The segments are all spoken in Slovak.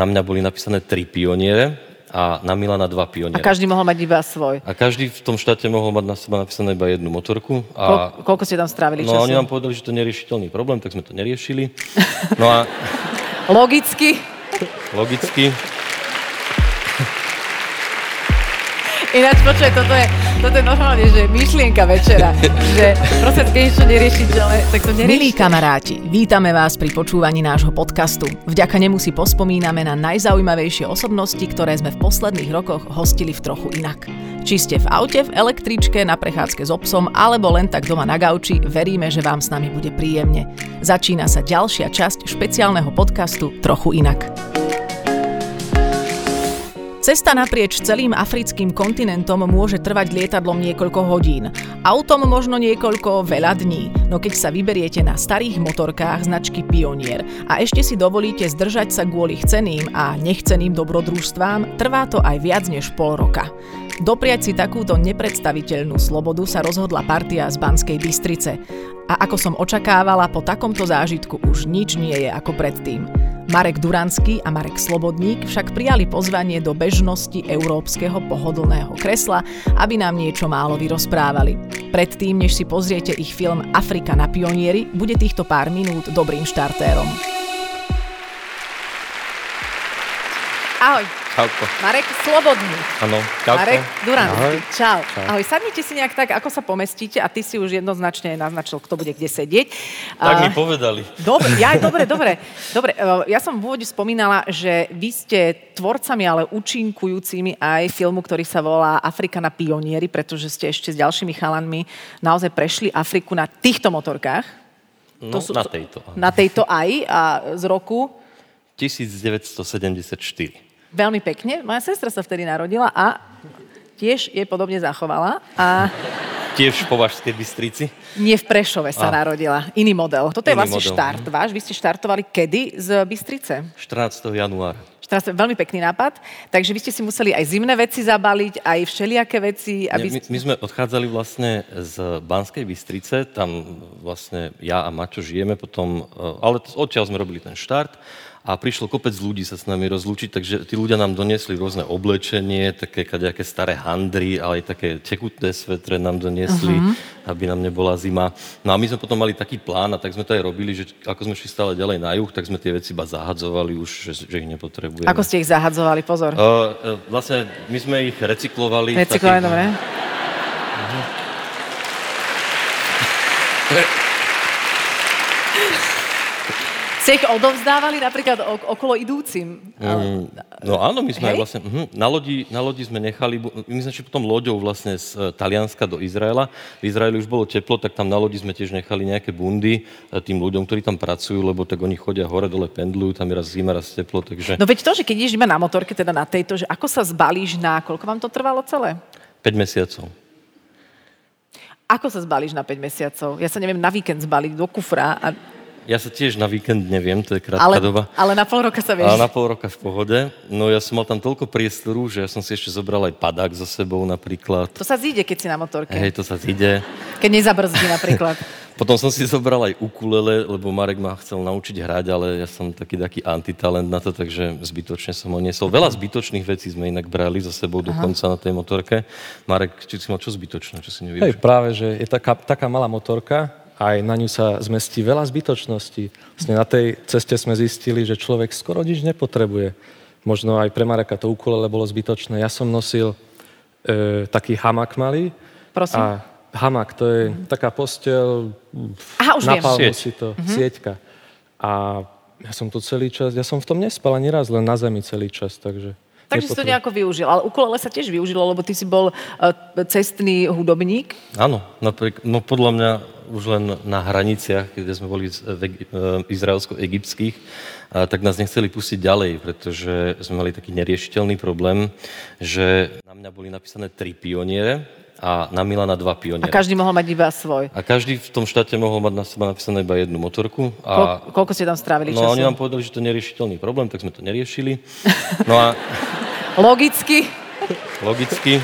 na mňa boli napísané tri pioniere a na Milana dva A pioniere. každý mohol mať iba svoj. A každý v tom štáte mohol mať na seba napísané iba jednu motorku. A koľko ste tam strávili No a času? oni nám povedali, že to je neriešiteľný problém, tak sme to neriešili. No a Logicky. logicky, Ináč počuj, toto je, toto je normálne, že myšlienka večera. že prosím, keď niečo neriešiteľné, tak to Milí neriešte. kamaráti, vítame vás pri počúvaní nášho podcastu. Vďaka nemu si pospomíname na najzaujímavejšie osobnosti, ktoré sme v posledných rokoch hostili v trochu inak. Či ste v aute, v električke, na prechádzke s obsom alebo len tak doma na gauči, veríme, že vám s nami bude príjemne. Začína sa ďalšia časť špeciálneho podcastu Trochu inak. Cesta naprieč celým africkým kontinentom môže trvať lietadlom niekoľko hodín, autom možno niekoľko veľa dní, no keď sa vyberiete na starých motorkách značky Pionier a ešte si dovolíte zdržať sa kvôli chceným a nechceným dobrodružstvám, trvá to aj viac než pol roka. Dopriať si takúto nepredstaviteľnú slobodu sa rozhodla partia z Banskej Bystrice. A ako som očakávala, po takomto zážitku už nič nie je ako predtým. Marek Duranský a Marek Slobodník však prijali pozvanie do bežnosti európskeho pohodlného kresla, aby nám niečo málo vyrozprávali. Predtým, než si pozriete ich film Afrika na pionieri, bude týchto pár minút dobrým štartérom. Ahoj, čauko. Marek Slobodný. Áno, čauko. Marek Duranský. Čau. Čau. Ahoj, sadnite si nejak tak, ako sa pomestíte a ty si už jednoznačne naznačil, kto bude kde sedieť. Tak A- mi povedali. Dobre, ja, dobre, dobre. dobre eh, ja som v úvode spomínala, že vy ste tvorcami, ale účinkujúcimi aj filmu, ktorý sa volá Afrika na pionieri, pretože ste ešte s ďalšími chalanmi naozaj prešli Afriku na týchto motorkách. No, sú- na tejto. Na tejto aj a z roku 1974. veľmi pekne. Moja sestra sa vtedy narodila a tiež je podobne zachovala. A Tiež v Považskej Bystrici. nie v Prešove sa A. narodila. Iný model. Toto je Iný vlastne model. štart váš. Vy ste štartovali kedy z Bystrice? 14. januára. Teraz veľmi pekný nápad. Takže vy ste si museli aj zimné veci zabaliť, aj všelijaké veci. Nie, Aby... my, my sme odchádzali vlastne z Banskej Bystrice, tam vlastne ja a Mačo žijeme potom, eh, ale odtiaľ sme robili ten štart a prišlo kopec ľudí sa s nami rozlúčiť, takže tí ľudia nám doniesli rôzne oblečenie, také kadejaké staré handry, ale aj také tekutné svetre nám doniesli, uh-huh. aby nám nebola zima. No a my sme potom mali taký plán a tak sme to aj robili, že ako sme šli stále ďalej na juh, tak sme tie veci iba zahadzovali už, že, že ich nepotrebujeme. Ako ste ich zahadzovali, pozor. Uh, uh, vlastne my sme ich recyklovali. v Recyklovanie, takých- dobre? Ste ich odovzdávali napríklad ok- okolo idúcim. Mm, no áno, my sme Hej? vlastne, uh, na, lodi, na lodi sme nechali, my sme šli potom loďou vlastne z uh, Talianska do Izraela. V Izraeli už bolo teplo, tak tam na lodi sme tiež nechali nejaké bundy uh, tým ľuďom, ktorí tam pracujú, lebo tak oni chodia hore, dole, pendlujú, tam je raz zima, raz teplo, takže No veď to, že keď ideš na motorke, teda na tejto, že ako sa zbalíš na, koľko vám to trvalo celé? 5 mesiacov. Ako sa zbalíš na 5 mesiacov? Ja sa neviem na víkend zbaliť do kufra, a, Ja sa tiež na víkend neviem, to je krátka ale, doba. ale na pol roka sa vieš. A na pol roka v pohode. No ja som mal tam toľko priestoru, že ja som si ešte zobral aj padák so sebou napríklad. To sa zíde, keď si na motorke. Hej, to sa zíde. Keď nezabrzdí napríklad. Potom som si zobral aj ukulele, lebo Marek ma chcel naučiť hrať, ale ja som taký taký antitalent na to, takže zbytočne som ho niesol. Veľa zbytočných vecí sme inak brali za sebou dokonca na tej motorke. Marek, či si mal čo zbytočné, čo si Hej, nevieš? práve, že je taká, taká malá motorka, aj na ňu sa zmestí veľa zbytočností. Vlastne na tej ceste sme zistili, že človek skoro nič nepotrebuje. Možno aj pre Mareka to ukulele bolo zbytočné. Ja som nosil e, taký hamak malý. Prosím. A hamak, to je taká postel, Aha, už na viem. si to, sieťka. A ja som to celý čas, ja som v tom nespal ani raz, len na zemi celý čas, takže... Takže si to nejako využil. Ale ukulele sa tiež využilo, lebo ty si bol uh, cestný hudobník. Áno, napríklad, no podľa mňa už len na hraniciach, kde sme boli Egy- e, izraelsko-egyptských, tak nás nechceli pustiť ďalej, pretože sme mali taký neriešiteľný problém, že na mňa boli napísané tri pioniere a na Milana dva A pioniere. každý mohol mať iba svoj. A každý v tom štáte mohol mať na seba napísané iba jednu motorku. A, koľko ste tam strávili no a času? oni nám povedali, že to je neriešiteľný problém, tak sme to neriešili. No a Logicky. logicky,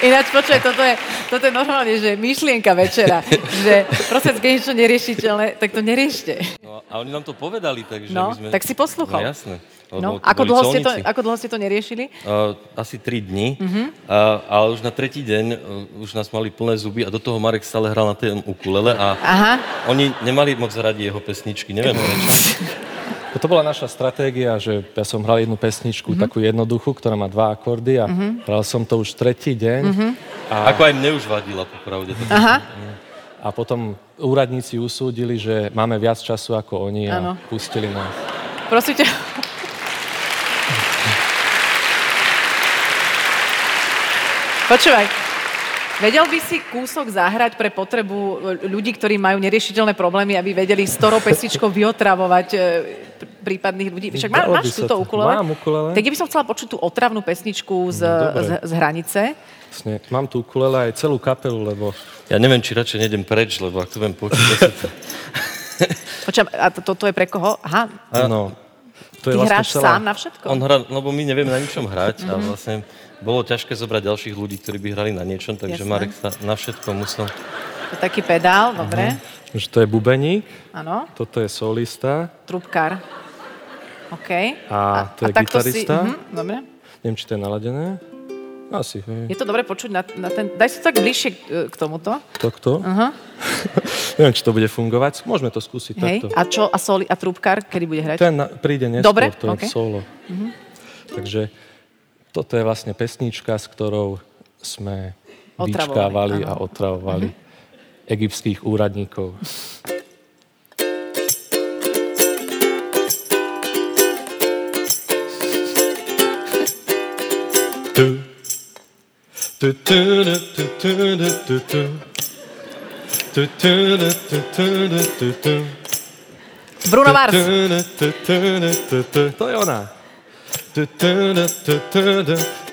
Ináč počuj, toto je, toto je normálne, že myšlienka večera. že prosím, keď niečo neriešiteľné, tak to neriešte. no A oni nám to povedali, takže No, my sme... tak si poslúchal. No jasné. No, ako, dlho ste to, ako dlho ste to neriešili? Uh, asi 3 dní, uh-huh. uh, ale už na tretí deň uh, už nás mali plné zuby a do toho Marek stále hral na tej ukulele a Aha. oni nemali moc radi jeho pesničky, neviem prečo. To bola naša stratégia, že ja som hral jednu pesničku, Mhm. takú jednoduchú, ktorá má dva akordy a hral som to už tretí deň. Mhm. A... Ako aj mne už vadila, popravde. To Aha. A potom úradníci usúdili, že máme viac času ako oni a Áno. pustili nás. Prosím ťa. Počúvaj, vedel by si kúsok zahrať pre potrebu ľudí, ktorí majú neriešiteľné problémy, aby vedeli s ktorou pesničkou vyotravovať e, pr- prípadných ľudí? Však má, máš sa túto to. ukulele? Mám ukulele. Tak by som chcela počuť tú otravnú pesničku z, No, z, z hranice. Vlastne, mám tu ukulele aj celú kapelu, lebo Ja neviem, či radšej nejdem preč, lebo ak to viem počuť, to... Počujem, a to, toto je pre koho? Aha, áno, to ty je vlastne hráš celá... sám na všetko? On hrá, lebo my nevieme na ničom hrať Mhm. a vlastne bolo ťažké zobrať ďalších ľudí, ktorí by hrali na niečom, takže Jasné. Marek sa na všetko musel... To je taký pedál, dobre. Že to je bubeník, Áno, toto je solista, trubkár. OK. A to je takto gitarista? mhm, dobre. neviem, či to je naladené. Asi, hej. Je to dobre počuť na, na ten... Daj si to tak bližšie k, k tomuto. Takto. Aha. neviem, či to bude fungovať. Môžeme to skúsiť Hej. takto. A čo? A, soli, a trúbkár, kedy bude hrať? Ten na, príde neskôr, Dobre, to je ok. solo. Takže toto je vlastne pesnička, s ktorou sme vyčkávali a otravovali egyptských úradníkov. Tu. Bruno Mars. To je ona.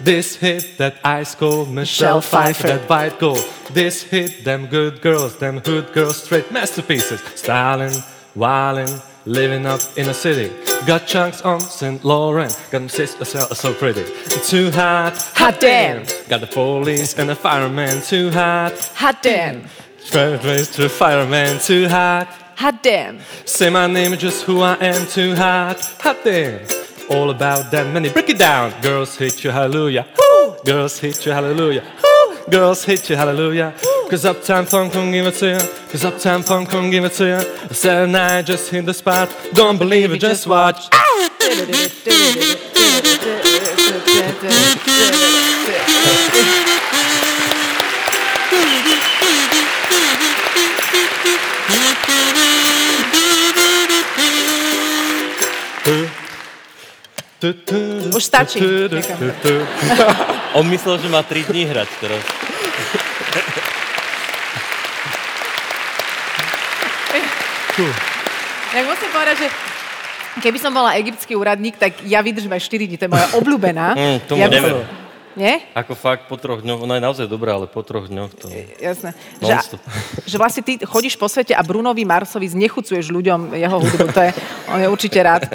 This hit that ice cold Michelle Pfeiffer. That white gold. This hit them good girls, them good girls, straight masterpieces. Styling, wildin', living up in a city. Got chunks on St. Laurent, got them sis so, so pretty. Too hot, Hot damn. Got the police and the fireman, too hot. Hot damn. Trace to the fireman, too hot. Hot damn. Say my name just who I am, too hot, hot damn. All about that money, break it down. Girls hit you, hallelujah. Woo! Girls hit you, hallelujah. Woo! Girls hit you, hallelujah. Cause Uptown Funk don't give it to you. Cause Uptown Funk don't give it to you. Saturday night, just hit the spot. Don't believe it, just watch. Už stačí. On myslel, že má 3 dní hrať teraz. Ja musím povedať, že keby som bola egyptský úradník, tak ja vydržím aj 4 dní, to je moja obľúbená. Mm, tomu ja by som- Nie? Ako fakt po troch dňoch, ona je naozaj dobrá, ale po troch dňoch to... Jasné. Že, že vlastne ty chodíš po svete a Brunovi Marsovi znechucuješ ľuďom jeho hudbu. To je, on je určite rád.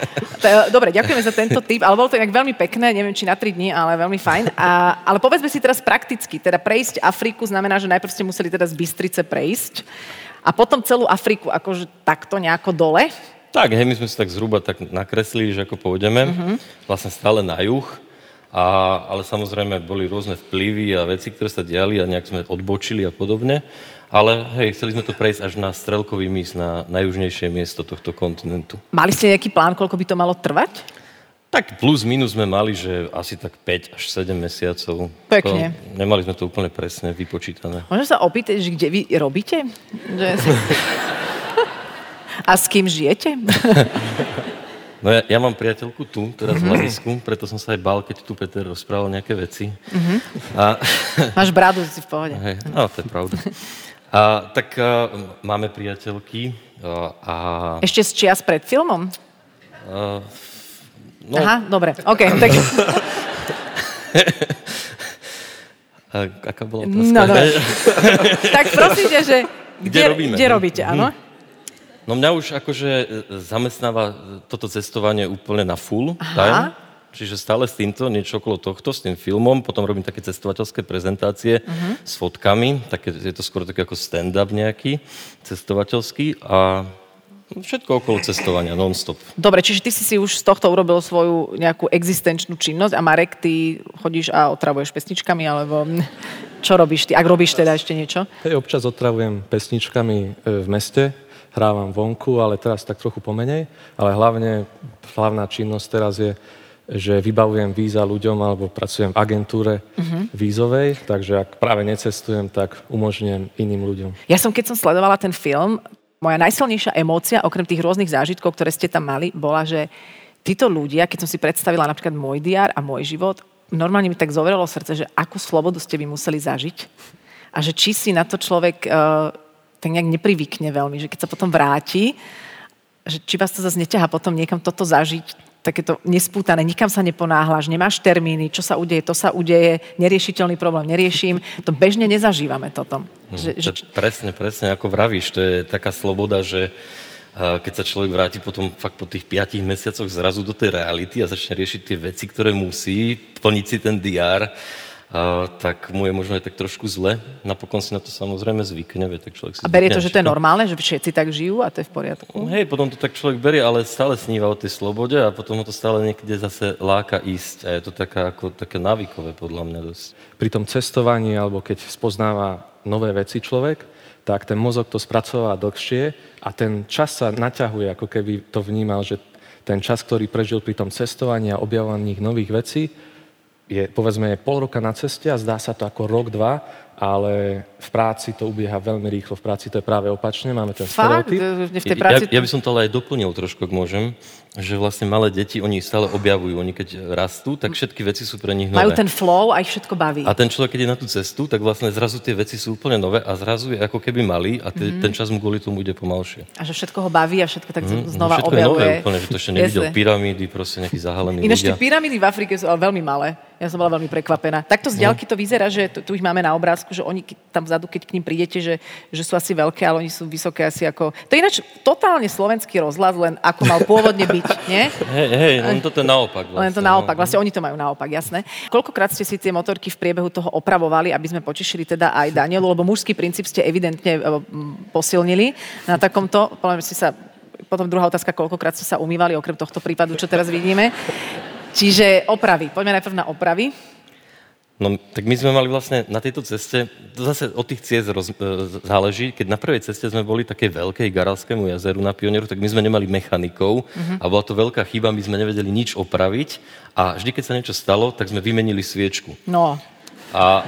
Dobre, ďakujeme za tento tip, ale bolo to inak veľmi pekné, neviem, či na 3 dní, ale veľmi fajn. A, ale povedzme si teraz prakticky, teda prejsť Afriku znamená, že najprv ste museli teda z Bystrice prejsť a potom celú Afriku akože takto nejako dole. Tak, hej, my sme si tak zhruba tak nakreslili, že ako pôjdeme. Vlastne stále na juh. A, ale samozrejme boli rôzne vplyvy a veci, ktoré sa diali a nejak sme odbočili a podobne. Ale hej, chceli sme to prejsť až na strelkový mys, na najjužnejšie miesto tohto kontinentu. Mali ste nejaký plán, koľko by to malo trvať? Tak plus minus sme mali, že asi tak 5 až 7 mesiacov. Pekne. To, nemali sme to úplne presne vypočítané. Môžem sa opýtať, že kde vy robíte? Že... A s kým žijete? No ja, ja mám priateľku tu, teraz v hľadisku, preto som sa aj bál, keď tu Peter rozprával nejaké veci. A, Máš bradu, si v pohode. hej, no, to je pravda. A, tak a, máme priateľky a, a Ešte z čias pred filmom? a, no, Aha, dobre, OK. Tak, a, aká bola otázka? no, dobre. tak prosím ťa, že Kde robíme? Kde robíte, áno? No mňa už akože e, zamestnáva e, toto cestovanie úplne na full Aha. time. Čiže stále s týmto, niečo okolo tohto, s tým filmom, potom robím také cestovateľské prezentácie Mhm. s fotkami, také, je to skoro také ako stand-up nejaký, cestovateľský a Všetko okolo cestovania, non-stop. Dobre, čiže ty si si už z tohto urobil svoju nejakú existenčnú činnosť a Marek, ty chodíš a otravuješ pesničkami, alebo čo robíš ty? Ak robíš teda ešte niečo? Hej, občas otravujem pesničkami e, v meste, hrávam vonku, ale teraz tak trochu pomenej. Ale hlavne, hlavná činnosť teraz je, že vybavujem víza ľuďom alebo pracujem v agentúre uh-huh. vízovej, takže ak práve necestujem, tak umožňujem iným ľuďom. Ja som, keď som sledovala ten film, moja najsilnejšia emócia, okrem tých rôznych zážitkov, ktoré ste tam mali, bola, že títo ľudia, keď som si predstavila napríklad môj diár a môj život, normálne mi tak zovrelo srdce, že akú slobodu ste vy museli zažiť a že či si na to človek uh, tak nejak neprivykne veľmi, že keď sa potom vráti, že či vás to zase neťaha potom niekam toto zažiť, takéto nespútané, nikam sa neponáhľaš, nemáš termíny, čo sa udeje, to sa udeje, neriešiteľný problém neriešim. To bežne nezažívame toto. Hm, že, že... Presne, presne, ako vravíš, to je taká sloboda, že keď sa človek vráti potom fakt po tých piatich mesiacoch zrazu do tej reality a začne riešiť tie veci, ktoré musí, plniť si ten diár, a, tak mu je možno aj tak trošku zle. Napokon si na to samozrejme zvykne. Vie, tak človek si a berie to, že to je normálne, že všetci tak žijú a to je v poriadku? Hej, potom to tak človek berie, ale stále sníva o tej slobode a potom ho to stále niekde zase láka ísť. A je to taká, ako, také návykové podľa mňa dosť. Pri tom cestovaní, alebo keď spoznáva nové veci človek, tak ten mozog to spracová dlhšie a ten čas sa naťahuje, ako keby to vnímal, že ten čas, ktorý prežil pri tom cestovaní a objavovaní nových vecí, je, povedzme, pol roka na ceste a zdá sa to ako rok, dva, ale v práci to ubieha veľmi rýchlo. V práci to je práve opačne, máme ten Fakt? stereotyp. V tej práci... Ja, ja by som to ale aj doplnil trošku, ak môžem že vlastne malé deti, oni stále objavujú, oni keď rastú, tak všetky veci sú pre nich nové. Majú ten flow a ich všetko baví. A ten človek, keď je na tú cestu, tak vlastne zrazu tie veci sú úplne nové a zrazu je ako keby malý a te, mm-hmm. ten čas mu kvôli tomu ide pomalšie. A že všetko ho baví a všetko tak mm, znova všetko objavuje. Všetko je nové úplne, že to ešte nevidel pyramídy, proste nejaký zahalený Ináč tie pyramídy v Afrike sú ale veľmi malé. Ja som bola veľmi prekvapená. Takto z ďalky to vyzerá, že tu, tu ich máme na obrázku, že oni tam vzadu, keď k ním prídete, že, že sú asi veľké, ale oni sú vysoké asi ako... To je ináč totálne slovenský rozhľad, len ako mal pôvodne byť, nie? Hej, hej, len toto je naopak. Vlastne. Len to naopak, vlastne oni to majú naopak, jasné. Koľkokrát ste si tie motorky v priebehu toho opravovali, aby sme potešili teda aj Danielu, lebo mužský princíp ste evidentne e, posilnili na takomto, poviem si sa potom druhá otázka, koľkokrát ste sa umývali, okrem tohto prípadu, čo teraz vidíme. Čiže opravy. Poďme najprv na opravy. No, tak my sme mali vlastne na tejto ceste, to zase od tých ciest roz, e, záleží, keď na prvej ceste sme boli také veľkej Garalskému jazeru na Pionieru, tak my sme nemali mechanikov uh-huh. a bola to veľká chyba, my sme nevedeli nič opraviť a vždy, keď sa niečo stalo, tak sme vymenili sviečku. No. A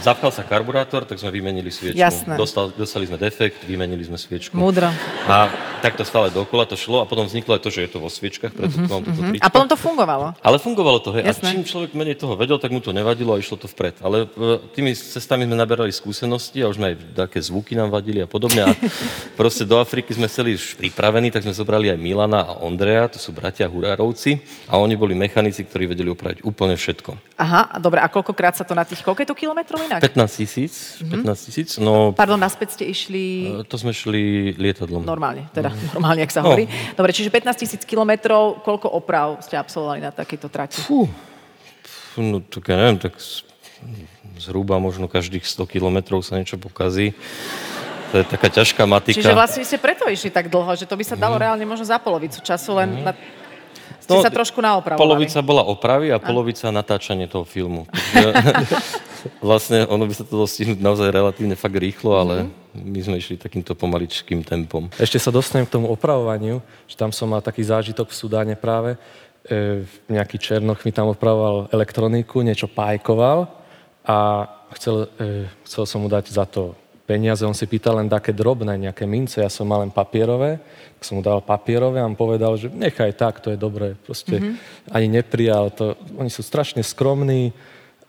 zapchal sa karburátor, tak sme vymenili sviečku. Jasné. Dostal, dostali sme defekt, vymenili sme sviečku. Múdro. A takto stále dokola to šlo a potom vzniklo aj to, že je to vo sviečkach, preto mm-hmm, toto mm-hmm. A potom to fungovalo. Ale fungovalo to, hej. A čím človek menej toho vedel, tak mu to nevadilo a išlo to vpred. Ale e, tými cestami sme naberali skúsenosti a už sme aj také zvuky nám vadili a podobne. A proste do Afriky sme chceli už pripravení, tak sme zobrali aj Milana a Ondreja, to sú bratia Hurárovci a oni boli mechanici, ktorí vedeli opraviť úplne všetko. Aha, dobre, a koľkokrát sa to na tých, koľko je to kilometrov inak? 15 tisíc, mm-hmm. 15 tisíc, no... Pardon, naspäť ste išli... E, to sme šli lietadlom. Normálne, teda mm. normálne, ak sa no. hovorí. Dobre, čiže 15 tisíc kilometrov, koľko oprav ste absolvovali na takejto trati? Fú, no tak ja neviem, tak zhruba možno každých 100 kilometrov sa niečo pokazí. To je taká ťažká matika. Čiže vlastne ste preto išli tak dlho, že to by sa dalo mm. reálne možno za polovicu času, len mm. na ste no, sa trošku naopravovali. Polovica bola opravy a polovica natáčanie toho filmu. vlastne ono by sa to dalo stihnúť naozaj relatívne fakt rýchlo, ale mm-hmm. my sme išli takýmto pomaličkým tempom. Ešte sa dostanem k tomu opravovaniu, že tam som mal taký zážitok v Sudáne práve. E, nejaký Černoch mi tam opravoval elektroniku, niečo pájkoval a chcel, e, chcel som mu dať za to peniaze, on si pýtal len také drobné, nejaké mince, ja som mal len papierové, tak som mu dal papierové a on povedal, že nechaj tak, to je dobré. Proste mm-hmm. ani neprijal to. Oni sú strašne skromní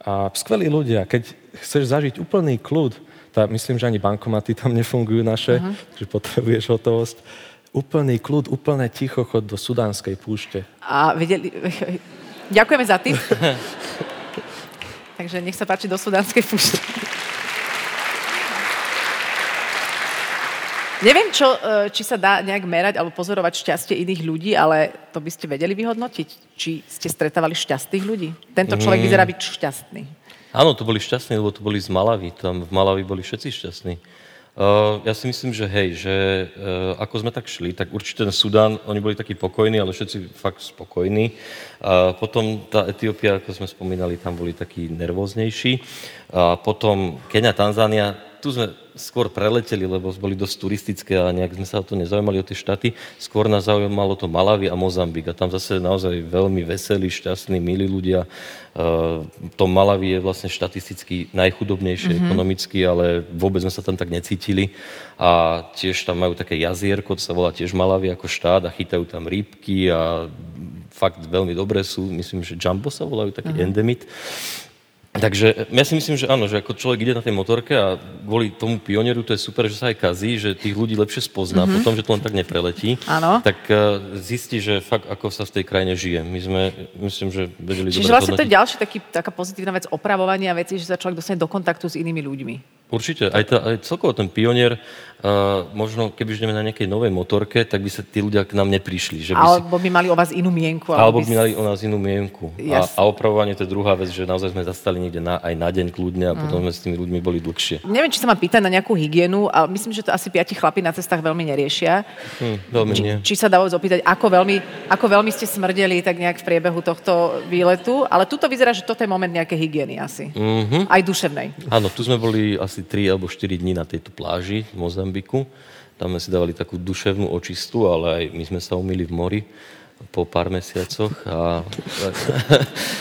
a skvelí ľudia. Keď chceš zažiť úplný kľud, tak myslím, že ani bankomaty tam nefungujú naše, uh-huh. že potrebuješ hotovosť. Úplný kľud, úplne ticho chod do sudánskej púšte. A videli... Ďakujeme za tým. Takže nech sa páči do sudánskej púšte. Neviem, čo, e, či sa dá nejak merať alebo pozorovať šťastie iných ľudí, ale to by ste vedeli vyhodnotiť, či ste stretávali šťastných ľudí. Tento človek mm. vyzerá byť šťastný. Áno, to boli šťastní, lebo to boli z Malavy. Tam v Malavi boli všetci šťastní. Uh, ja si myslím, že hej, že uh, ako sme tak šli, tak určite ten Sudán, oni boli takí pokojní, ale všetci fakt spokojní. Uh, potom tá Etiópia, ako sme spomínali, tam boli takí nervóznejší. A potom Kenia, Tanzánia, tu sme skôr preleteli, lebo boli dosť turistické a nejak sme sa o to nezaujímali, o tie štáty. Skôr nás zaujímalo to Malawi a Mozambik. A tam zase naozaj veľmi veselí, šťastní, milí ľudia. Uh, to Malawi je vlastne štatisticky najchudobnejšie mm-hmm. ekonomicky, ale vôbec sme sa tam tak necítili. A tiež tam majú také jazierko, to sa volá tiež Malawi ako štát a chytajú tam rybky a fakt veľmi dobré sú. Myslím, že Jumbo sa volajú, taký mm-hmm. endemit. Takže ja si myslím, že áno, že ako človek ide na tej motorke a kvôli tomu pionieru to je super, že sa aj kazí, že tých ľudí lepšie spozná, mm-hmm. potom, že to len tak nepreletí, áno. tak uh, zistí, že fakt ako sa v tej krajine žije. My sme, myslím, že vedeli Čiže vlastne to je ďalšia taký, taká pozitívna vec opravovania veci, že sa človek dostane do kontaktu s inými ľuďmi. Určite. Aj, tá, aj celkovo ten pionier, uh, možno keby už na nejakej novej motorke, tak by sa tí ľudia k nám neprišli. Že by alebo si... by mali o vás inú mienku. Alebo by mali o nás inú mienku. A, a opravovanie to je druhá vec, že naozaj sme zastali niekde na, aj na deň kľudne a mm. potom sme s tými ľuďmi boli dlhšie. Neviem, či sa ma pýtať na nejakú hygienu, ale myslím, že to asi piati chlapi na cestách veľmi neriešia. Hm, veľmi či, nie. Či sa dá opýtať, ako veľmi, ako veľmi ste smrdeli tak nejak v priebehu tohto výletu. Ale tuto vyzerá, že toto je moment nejaké hygieny asi. Mm-hmm. Aj duševnej. Áno, tu sme boli asi 3 alebo 4 dní na tejto pláži v Mozambiku. Tam sme si dávali takú duševnú očistu, ale aj my sme sa umýli v mori po pár mesiacoch. A,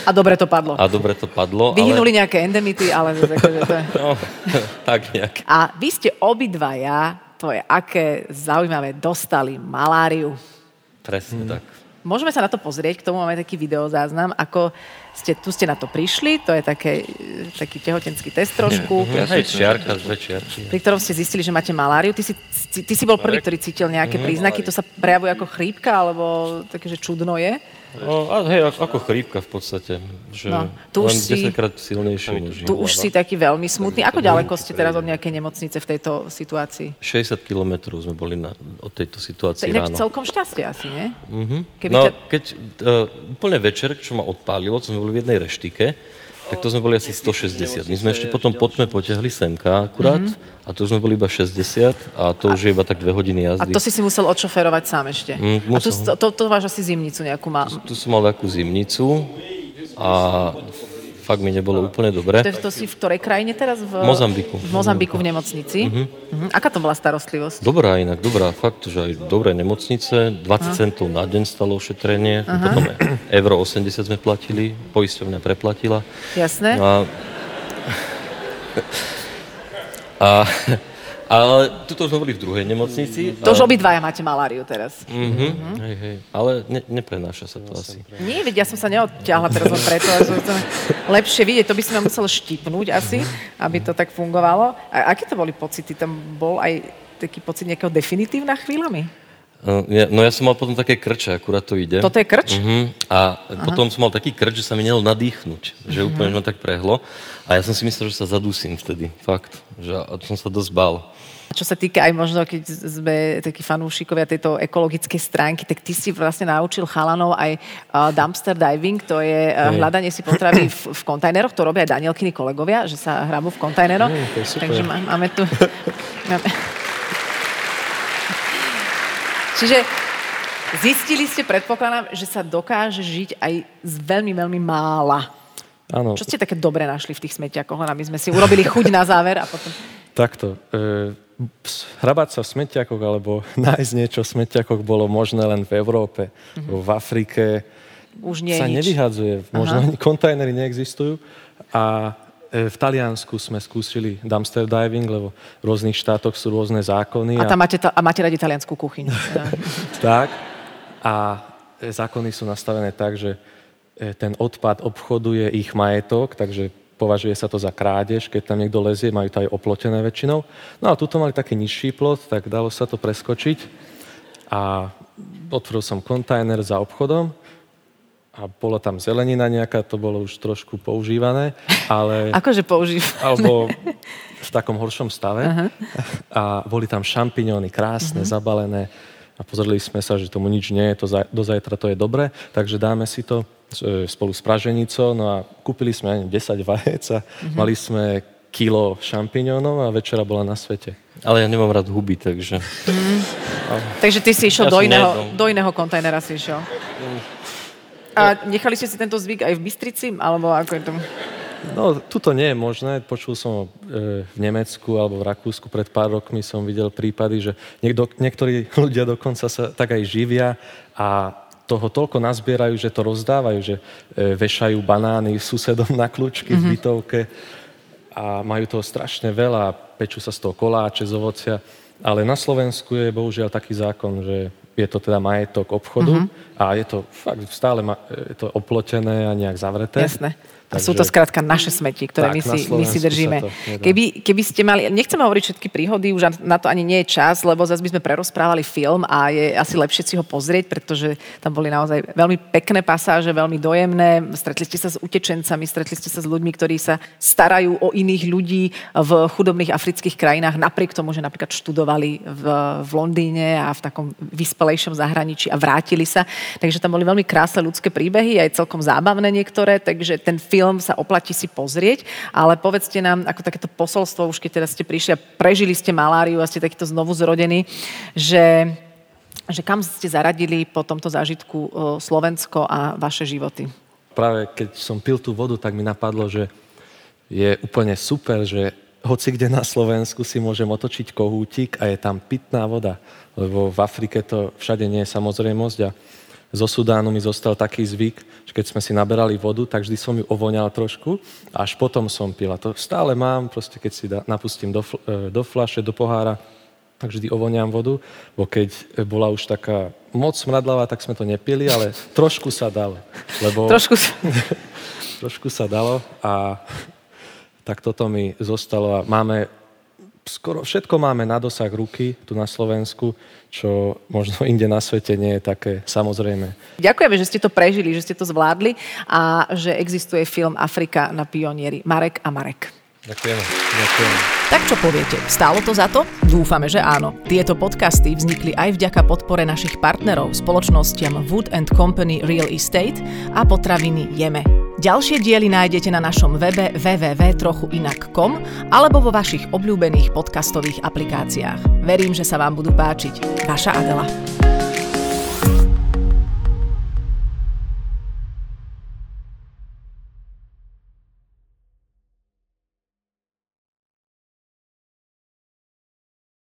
a dobre to padlo. A dobre to padlo. Vyhynuli ale... nejaké endemity, ale... Akože to no, tak nejak. A vy ste obidvaja, to je aké zaujímavé, dostali maláriu. Presne hmm. tak. Môžeme sa na to pozrieť, k tomu máme taký videozáznam, ako ste, tu ste na to prišli, to je také, taký tehotenský test trošku. Ja, hej, čiarka, dve čiarky. Pri ktorom ste zistili, že máte maláriu. Ty si, ty si bol prvý, ktorý cítil nejaké mhm. príznaky, to sa prejavuje ako chrípka, alebo také, že čudno je? No, a hej, ako chrípka v podstate. Že no, tu len si, 10 krát silnejšie. Tu už si taký veľmi smutný. Ako ďaleko ste teraz od nejakej nemocnice v tejto situácii? 60 kilometrov sme boli na, od tejto situácii ráno. celkom šťastie asi, nie? Uh-huh. Keby no, ťa... keď uh, úplne večer, čo ma odpálilo, sme boli v jednej reštike, tak to sme boli asi 160. My sme ešte potom po tme potiahli semka akurát mm-hmm. a to sme boli iba 60 a to už je iba tak dve hodiny jazdy. A to si si musel odšoferovať sám ešte. Mm, a to, to, to máš asi zimnicu nejakú má. Tu, tu som mal takú zimnicu a fakt mi nebolo úplne dobre. To, to si v ktorej krajine teraz? V Mozambiku. V Mozambiku v nemocnici. Uh-huh. Uh-huh. Aká to bola starostlivosť? Dobrá inak, dobrá. Fakt, že aj dobré nemocnice. 20 uh-huh. centov na deň stalo ošetrenie. Uh-huh. Potom euro 80 sme platili, poisťovňa preplatila. Jasné. A, a ale tuto sme boli v druhej nemocnici. To už obidvaja máte maláriu teraz. Mm-hmm. Mm-hmm. Hej, hej. Ale ne, neprenáša sa to asi. Nie, veď ja som sa neodťahla teraz len preto, že to lepšie vidieť. To by si ma musel štipnúť asi, aby to tak fungovalo. A aké to boli pocity? Tam bol aj taký pocit nejakého definitívna chvíľami? No ja som mal potom také krče, akurát to ide. Toto je krč? Uh-huh. A Aha. potom som mal taký krč, že sa mi nedalo nadýchnuť. Že uh-huh. úplne ma tak prehlo. A ja som si myslel, že sa zadusím vtedy. Fakt. Že, som sa dosť bál. Čo sa týka aj možno, keď sme takí fanúšikovia tejto ekologickej stránky, tak ty si vlastne naučil chalanov aj uh, dumpster diving, to je uh, hľadanie si potravy v, v kontajneroch, to robia aj Danielkiny kolegovia, že sa hrabú v kontajneroch. Mm, Takže máme tu... Máme... Čiže zistili ste, predpokladám, že sa dokáže žiť aj z veľmi, veľmi mála. Áno. Čo ste také dobre našli v tých smetiakoch? My sme si urobili chuť na záver a potom... Takto. E, hrabať sa v smetiakoch alebo nájsť niečo v smetiakoch bolo možné len v Európe. Mm-hmm. V Afrike Už nie sa nič. nevyhadzuje. Možno Aha. ani kontajnery neexistujú. A E, v Taliansku sme skúsili dumpster diving, lebo v rôznych štátoch sú rôzne zákony. A, tam máte, ta, a máte radi taliansku kuchyňu. tak. A e, zákony sú nastavené tak, že e, ten odpad obchoduje ich majetok, takže považuje sa to za krádež, keď tam niekto lezie, majú to aj oplotené väčšinou. No a tuto mali taký nižší plot, tak dalo sa to preskočiť. A otvoril som kontajner za obchodom a bola tam zelenina nejaká, to bolo už trošku používané, ale... Akože používané? Alebo v takom horšom stave. Uh-huh. A boli tam šampiňóny krásne, uh-huh. zabalené a pozreli sme sa, že tomu nič nie je, to za, do zajtra to je dobre, takže dáme si to e, spolu s praženicou, no a kúpili sme 10 vajec a uh-huh. mali sme kilo šampiňónov a večera bola na svete. Ale ja nemám rád huby, takže... Mm. takže ty si išiel ja do, iného, do iného kontajnera si išiel. Mm. A nechali ste si tento zvyk aj v Bystrici? Alebo ako je to? No, tuto nie je možné. Počul som e, v Nemecku alebo v Rakúsku pred pár rokmi som videl prípady, že niekto, niektorí ľudia dokonca sa tak aj živia a toho toľko nazbierajú, že to rozdávajú, že e, vešajú banány susedom na kľúčky mm-hmm. v mhm. bytovke a majú toho strašne veľa, pečú sa z toho koláče, z ovocia. Ale na Slovensku je bohužiaľ taký zákon, že je to teda majetok obchodu mm-hmm. a je to fakt stále ma, je to oplotené a nejak zavreté. Jasné. A sú to skrátka naše smeti, ktoré tak, my, si, my si držíme. Keby, keby ste mali, nechceme hovoriť všetky príhody, už na to ani nie je čas, lebo zase by sme prerozprávali film a je asi lepšie si ho pozrieť, pretože tam boli naozaj veľmi pekné pasáže, veľmi dojemné. Stretli ste sa s utečencami, stretli ste sa s ľuďmi, ktorí sa starajú o iných ľudí v chudobných afrických krajinách, napriek tomu, že napríklad študovali v, v Londýne a v takom vyspelejšom zahraničí a vrátili sa. Takže tam boli veľmi krásne ľudské príbehy, aj celkom zábavné niektoré, takže ten film sa oplatí si pozrieť, ale povedzte nám, ako takéto posolstvo, už keď teda ste prišli a prežili ste maláriu a ste takýto znovu zrodení, že, že kam ste zaradili po tomto zážitku Slovensko a vaše životy? Práve keď som pil tú vodu, tak mi napadlo, že je úplne super, že hoci kde na Slovensku si môžem otočiť kohútik a je tam pitná voda, lebo v Afrike to všade nie je samozrejmosť a zo Sudánu mi zostal taký zvyk, že keď sme si naberali vodu, tak vždy som ju ovoňal trošku a až potom som pil. A to stále mám, proste keď si da, napustím do, e, do flaše, do pohára, tak vždy ovoňam vodu, bo keď bola už taká moc smradlavá, tak sme to nepili, ale trošku sa dalo. Lebo, trošku sa... trošku sa dalo a tak toto mi zostalo a máme skoro všetko máme na dosah ruky tu na Slovensku, čo možno inde na svete nie je také samozrejme. Ďakujeme, že ste to prežili, že ste to zvládli a že existuje film Afrika na pionieri. Marek a Marek. Ďakujeme. Ďakujeme. Tak čo poviete? Stálo to za to? Dúfame, že áno. Tieto podcasty vznikli aj vďaka podpore našich partnerov, spoločnostiam Wood and Company Real Estate a potraviny Jeme. Ďalšie diely nájdete na našom webe www.trochuinak.com alebo vo vašich obľúbených podcastových aplikáciách. Verím, že sa vám budú páčiť. Vaša Adela.